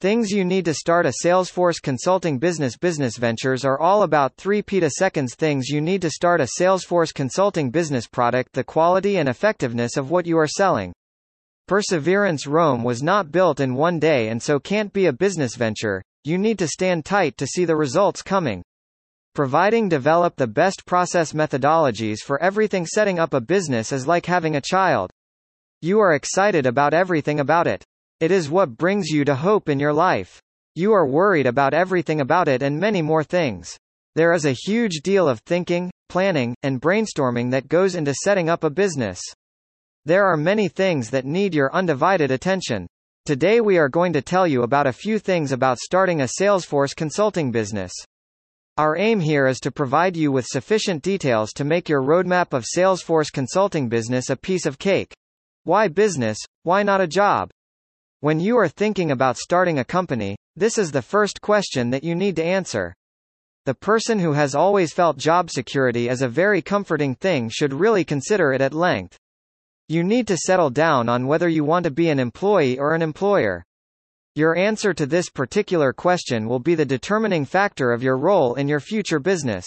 Things you need to start a Salesforce consulting business Business ventures are all about 3 petaseconds Things you need to start a Salesforce consulting business product The quality and effectiveness of what you are selling. Perseverance Rome was not built in one day and so can't be a business venture, you need to stand tight to see the results coming. Providing develop the best process methodologies for everything setting up a business is like having a child. You are excited about everything about it. It is what brings you to hope in your life. You are worried about everything about it and many more things. There is a huge deal of thinking, planning, and brainstorming that goes into setting up a business. There are many things that need your undivided attention. Today we are going to tell you about a few things about starting a Salesforce consulting business. Our aim here is to provide you with sufficient details to make your roadmap of Salesforce consulting business a piece of cake. Why business? Why not a job? When you are thinking about starting a company, this is the first question that you need to answer. The person who has always felt job security as a very comforting thing should really consider it at length. You need to settle down on whether you want to be an employee or an employer. Your answer to this particular question will be the determining factor of your role in your future business.